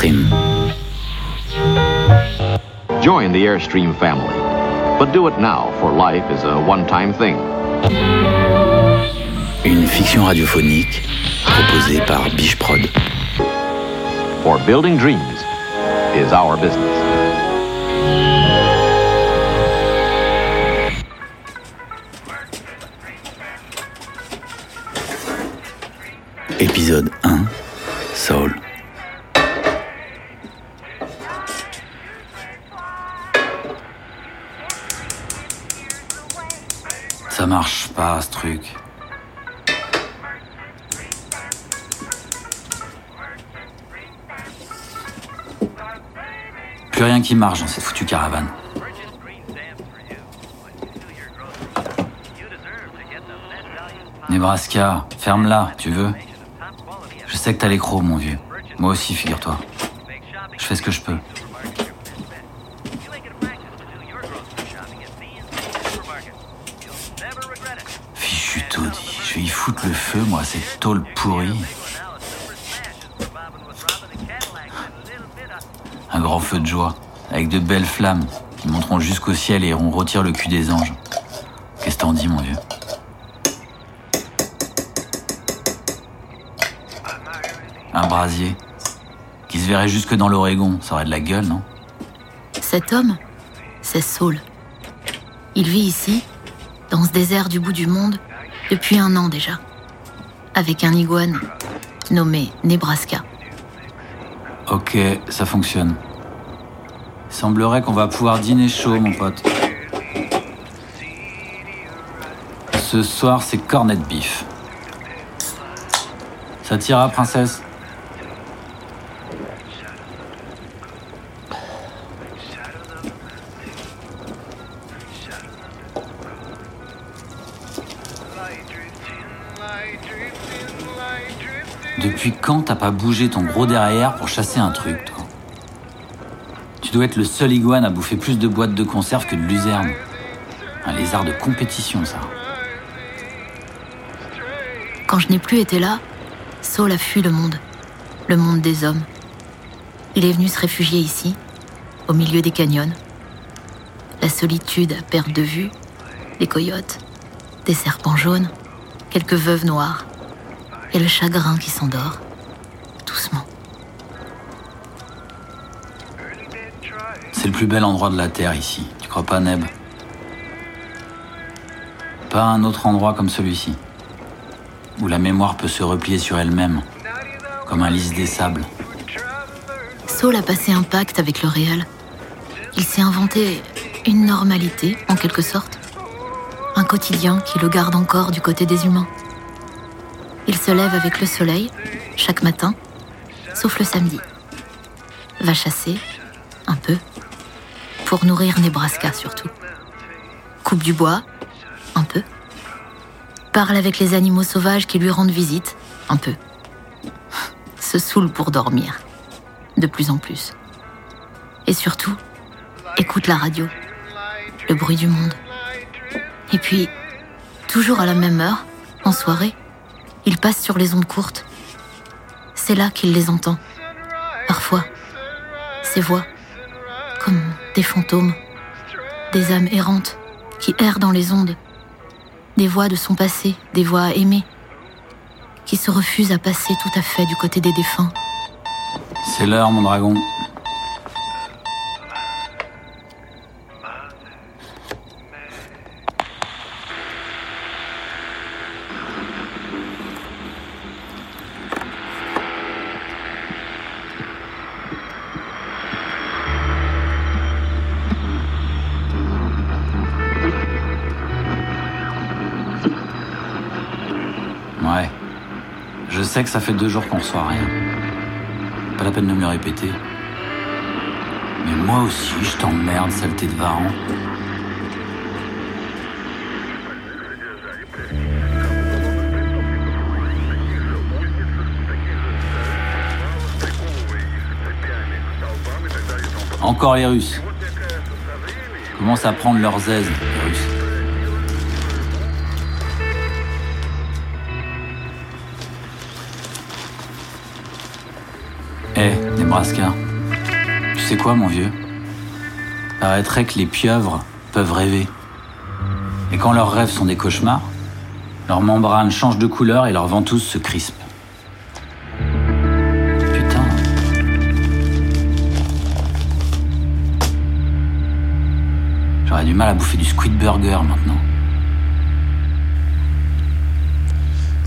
Airstream. Join the Airstream family. But do it now, for life is a one-time thing. Une fiction radiophonique proposée par Biche Prod. For building dreams is our business. Épisode 1 Soul. Ça marche pas ce truc. Plus rien qui marche dans cette foutue caravane. Nebraska, ferme-la, tu veux? Je sais que t'as les crocs, mon vieux. Moi aussi, figure-toi. Je fais ce que je peux. Fichu taudis, je vais y le feu, moi, cette tôle pourrie. Un grand feu de joie, avec de belles flammes qui monteront jusqu'au ciel et on retire le cul des anges. Qu'est-ce que t'en dis, mon vieux Un brasier qui se verrait jusque dans l'Oregon, ça aurait de la gueule, non? Cet homme, c'est Saul. Il vit ici, dans ce désert du bout du monde, depuis un an déjà, avec un iguane nommé Nebraska. Ok, ça fonctionne. Il semblerait qu'on va pouvoir dîner chaud, mon pote. Ce soir, c'est cornet de bif. Ça t'ira, princesse? Depuis quand t'as pas bougé ton gros derrière pour chasser un truc, toi Tu dois être le seul iguane à bouffer plus de boîtes de conserve que de luzerne. Un lézard de compétition, ça. Quand je n'ai plus été là, Saul a fui le monde, le monde des hommes. Il est venu se réfugier ici, au milieu des canyons. La solitude à perte de vue, les coyotes, des serpents jaunes, quelques veuves noires, et le chagrin qui s'endort, doucement. C'est le plus bel endroit de la Terre ici, tu crois pas, Neb? Pas un autre endroit comme celui-ci, où la mémoire peut se replier sur elle-même, comme un lys des sables. Saul a passé un pacte avec le réel. Il s'est inventé une normalité, en quelque sorte. Un quotidien qui le garde encore du côté des humains. Il se lève avec le soleil, chaque matin, sauf le samedi. Va chasser, un peu, pour nourrir Nebraska surtout. Coupe du bois, un peu. Parle avec les animaux sauvages qui lui rendent visite, un peu. Se saoule pour dormir, de plus en plus. Et surtout, écoute la radio, le bruit du monde. Et puis, toujours à la même heure, en soirée, il passe sur les ondes courtes. C'est là qu'il les entend. Parfois, ces voix, comme des fantômes, des âmes errantes qui errent dans les ondes, des voix de son passé, des voix aimées, qui se refusent à passer tout à fait du côté des défunts. C'est l'heure, mon dragon. Ouais. Je sais que ça fait deux jours qu'on reçoit rien. Pas la peine de me répéter. Mais moi aussi, je t'emmerde, saleté de varan. Encore les Russes. Commencent à prendre leurs aises, les Russes. Tu sais quoi, mon vieux? Paraîtrait que les pieuvres peuvent rêver. Et quand leurs rêves sont des cauchemars, leurs membranes changent de couleur et leurs ventouses se crispent. Putain. J'aurais du mal à bouffer du squid burger maintenant.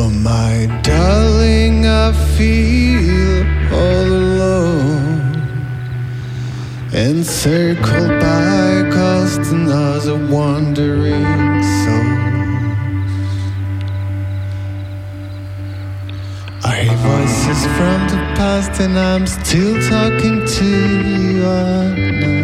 Oh my darling, I feel all alone. Encircled by customers of wandering souls. I hear voices from the past and I'm still talking to you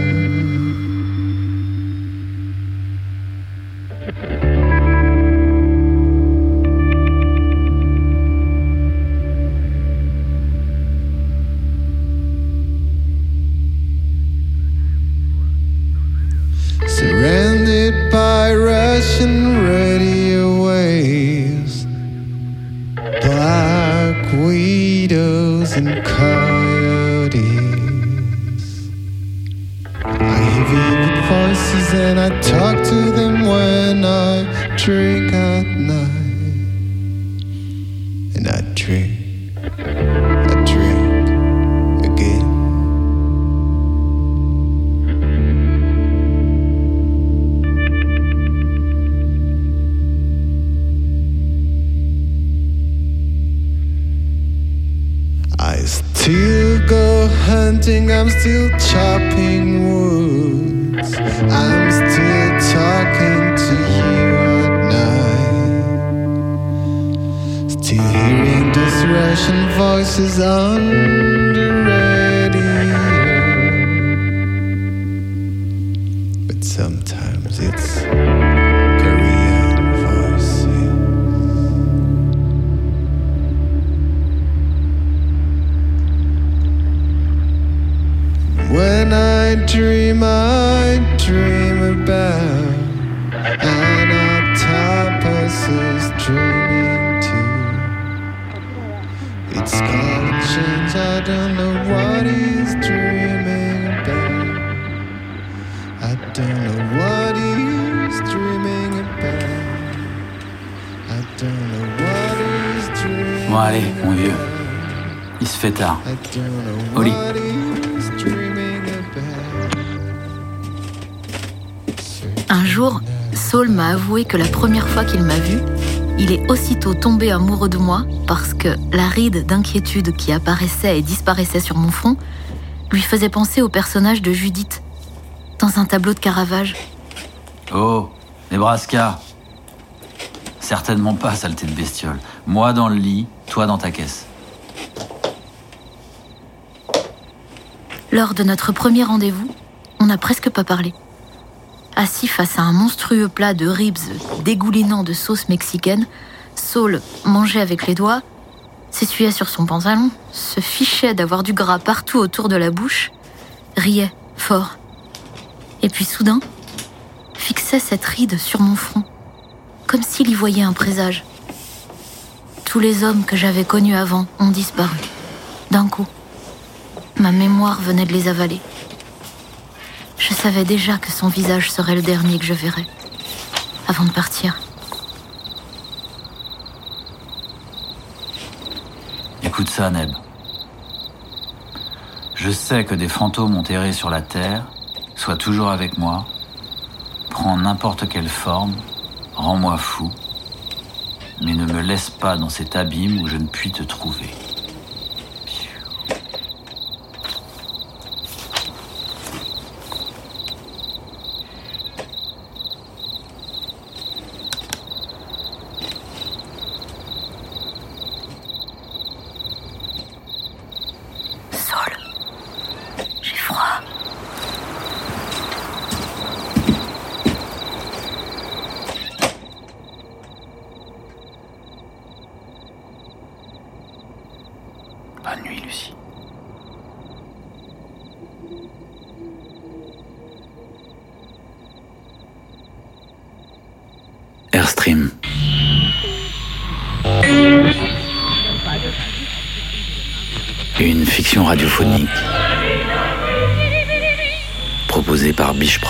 voices and I talk to them when I drink at night. And I drink, I drink again. I still go hunting, I'm still chopping woods. I'm still talking to you at night. Still hearing those Russian voices on the radio. But sometimes it's. When I dream, I dream about an octopus dreaming too. It's called change, I don't know what he's dreaming about. I don't know what he's dreaming about. I don't know what he's dreaming Bon allez, mon vieux, il se fait tard. Au lit. Jour, Saul m'a avoué que la première fois qu'il m'a vu, il est aussitôt tombé amoureux de moi parce que la ride d'inquiétude qui apparaissait et disparaissait sur mon front lui faisait penser au personnage de Judith dans un tableau de Caravage. Oh, Nebraska Certainement pas, saleté de bestiole. Moi dans le lit, toi dans ta caisse. Lors de notre premier rendez-vous, on n'a presque pas parlé. Assis face à un monstrueux plat de ribs dégoulinant de sauce mexicaine, Saul mangeait avec les doigts, s'essuyait sur son pantalon, se fichait d'avoir du gras partout autour de la bouche, riait fort. Et puis soudain, fixait cette ride sur mon front, comme s'il y voyait un présage. Tous les hommes que j'avais connus avant ont disparu, d'un coup. Ma mémoire venait de les avaler. Je savais déjà que son visage serait le dernier que je verrais, avant de partir. Écoute ça, Neb. Je sais que des fantômes ont erré sur la terre, sois toujours avec moi, prends n'importe quelle forme, rends-moi fou, mais ne me laisse pas dans cet abîme où je ne puis te trouver. Une fiction radiophonique proposée par Biche.